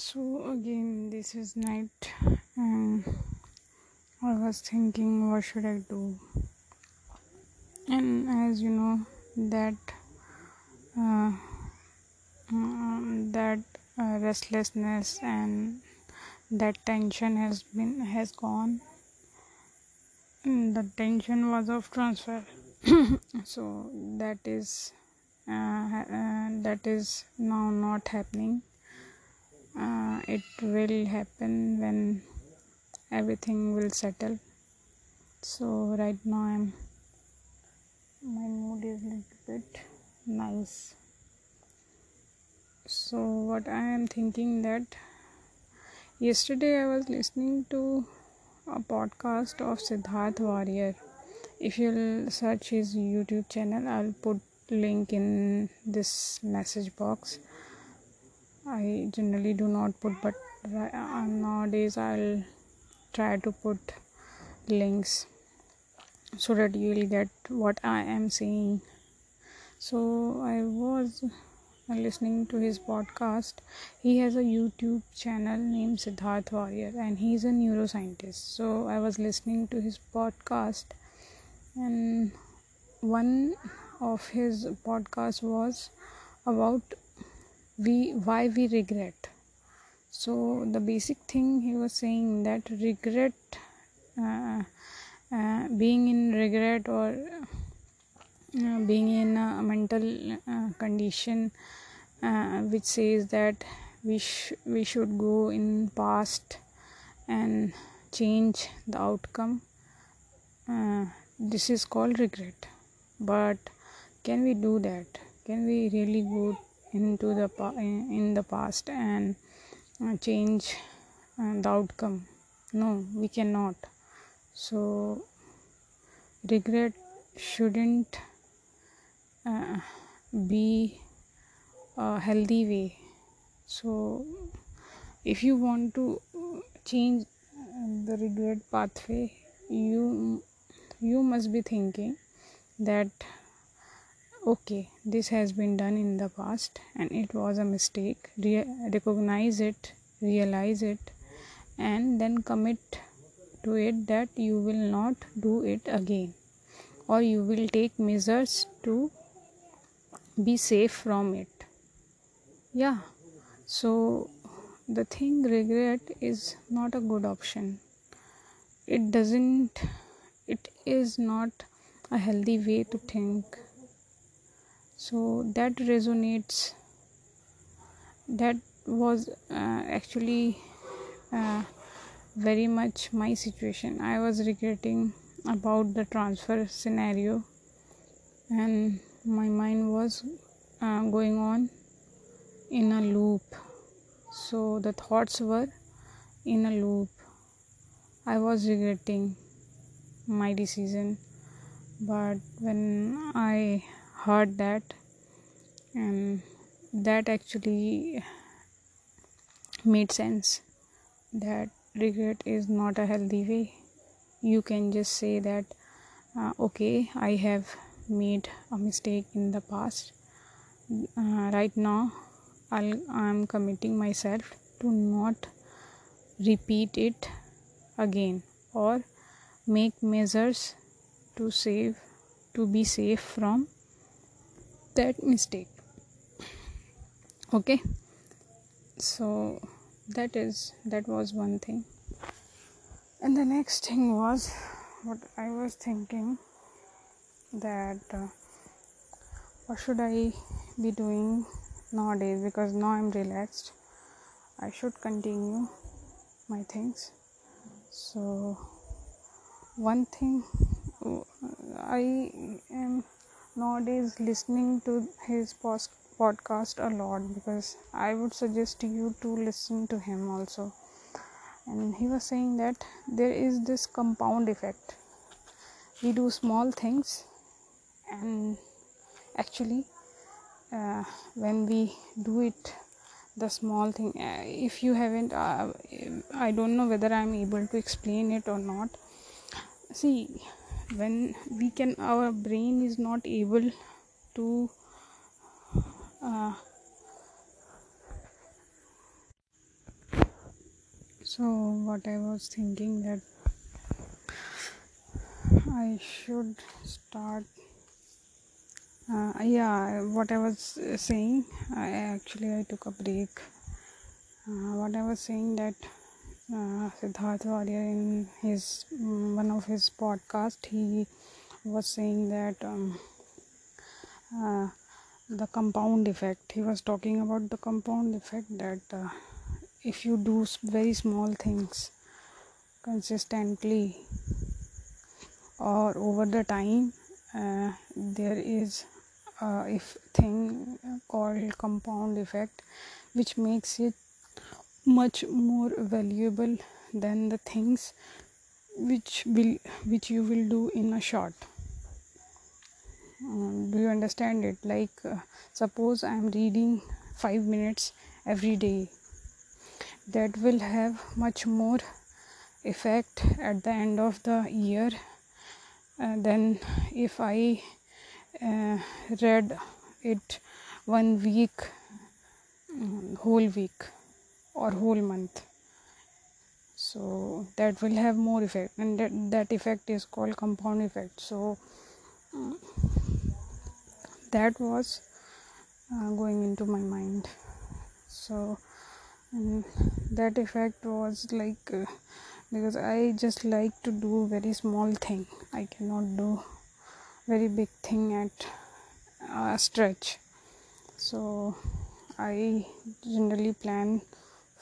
so again this is night and i was thinking what should i do? And as you know that uh, um, that uh, restlessness and that tension has been has gone. And the tension was of transfer. So that is uh, uh, that is now not happening uh, it will happen when everything will settle. So right now i'm my mood is a little bit nice. So what i am thinking that yesterday i was listening to a podcast of siddharth warrier if you'll search his youtube channel i'll put link in this message box I generally do not put, but uh, nowadays I'll try to put links so that you will get what I am saying. So I was listening to his podcast. He has a YouTube channel named Siddharth Warrier, and he's a neuroscientist. So I was listening to his podcast, and one of his podcasts was about we why we regret. So the basic thing he was saying that regret uh, uh, being in regret or uh, being in a mental uh, condition uh, which says that we sh- we should go in past and change the outcome uh, this is called regret. But can we do that? Can we really go into the in the past and uh, change uh, the outcome. No we cannot. So regret shouldn't uh, be a healthy way. So if you want to change the regret pathway you you must be thinking that okay this has been done in the past and it was a mistake. Re- recognize it realize it and then commit to it that you will not do it again. Or you will take measures to be safe from it. Yeah so the thing regret is not a good option. It doesn't it is not a healthy way to think so that resonates. That was uh, actually uh, very much my situation. I was regretting about the transfer scenario and my mind was uh, going on in a loop. So the thoughts were in a loop. I was regretting my decision but when i heard that. And that actually made sense that regret is not a healthy way. You can just say that uh, okay i have made a mistake in the past. Uh, right now I'll, i'm committing myself to not repeat it again or make measures to save to be safe from that mistake. Okay? So that is that was one thing. And the next thing was what i was thinking that uh, what should i be doing nowadays? Because now i'm relaxed. I should continue my things. So one thing i am nowadays listening to his post- podcast a lot because I would suggest you to listen to him also. And he was saying that there is this compound effect. We do small things, and actually, uh, when we do it, the small thing, uh, if you haven't, uh, I don't know whether I'm able to explain it or not. See, when we can our brain is not able to uh, so what i was thinking that i should start uh, yeah what i was saying i actually i took a break. Uh, what i was saying that siddharth warrier in his um, one of his podcast he was saying that um, uh, the compound effect he was talking about the compound effect that uh, if you do very small things consistently or over the time uh, there is a if thing called compound effect which makes it much more valuable than the things which will which you will do in a short. Um, do you understand it? Like uh, suppose i am reading 5 minutes every day. That will have much more effect at the end of the year uh, than if i uh, read it one week um, whole week or whole month. So that will have more effect. And that, that effect is called compound effect. So um, that was uh, going into my mind. So and that effect was like uh, because i just like to do very small thing. I cannot do very big thing at a stretch. So i generally plan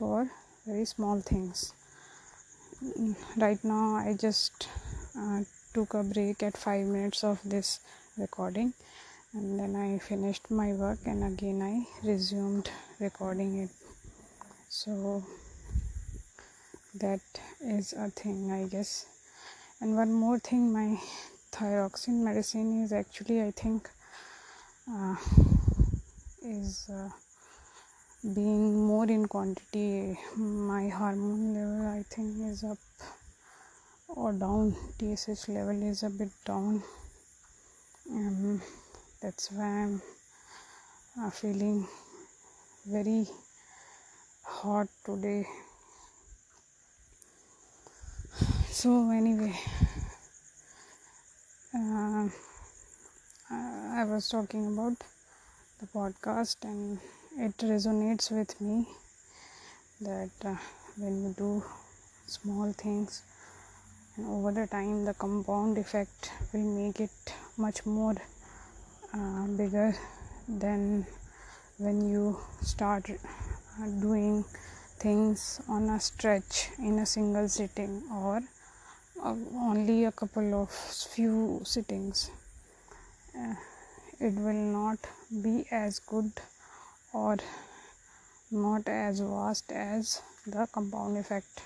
for very small things right now i just uh, took a break at 5 minutes of this recording and then I finished my work and again I resumed recording it. So that is a thing, I guess. And one more thing, my thyroxine medicine is actually, I think, uh, is uh, being more in quantity. My hormone level, I think, is up or down. TSH level is a bit down. Um, that's why i'm uh, feeling very hot today so anyway uh, i was talking about the podcast and it resonates with me that uh, when you do small things and over the time the compound effect will make it much more uh, bigger than when you start uh, doing things on a stretch in a single sitting or uh, only a couple of few sittings. Uh, it will not be as good or not as vast as the compound effect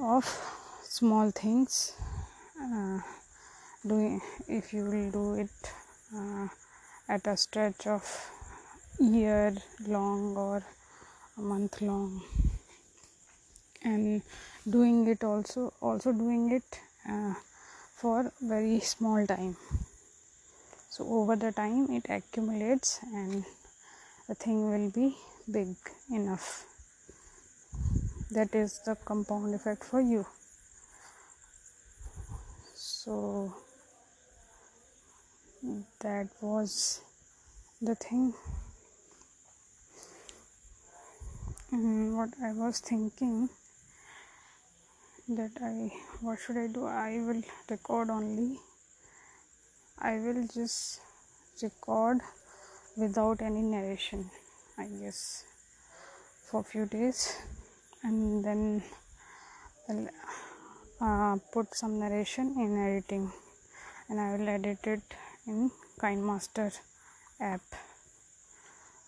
of small things uh, doing if you will do it uh, at a stretch of year long or a month long. And doing it also also doing it uh, for very small time. So over the time it accumulates and the thing will be big enough. That is the compound effect for you. So that was the thing. And what i was thinking that i what should i do? I will record only. I will just record without any narration i guess for a few days and then I'll uh, put some narration in editing and I will edit it in KineMaster app.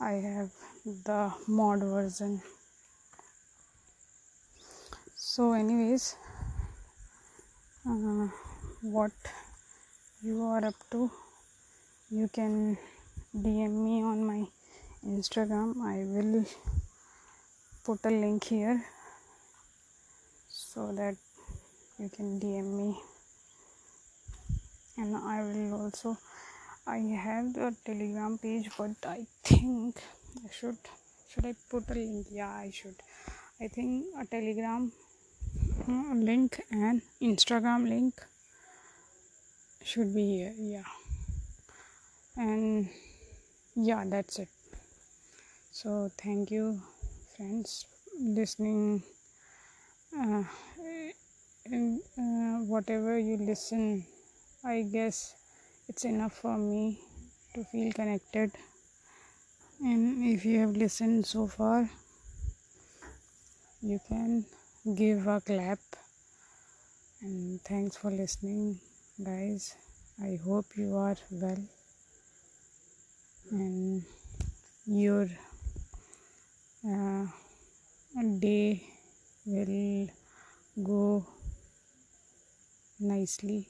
I have the mod version. So, anyways, uh, what you are up to, you can DM me on my Instagram. I will put a link here so that you can DM me and I will also I have the telegram page but I think I should should I put a link yeah I should I think a Telegram uh, link and Instagram link should be here. Yeah, and yeah, that's it. So thank you, friends, listening. Uh, and uh, whatever you listen, I guess it's enough for me to feel connected. And if you have listened so far, you can give a clap. And thanks for listening, guys. I hope you are well and your uh, day will go nicely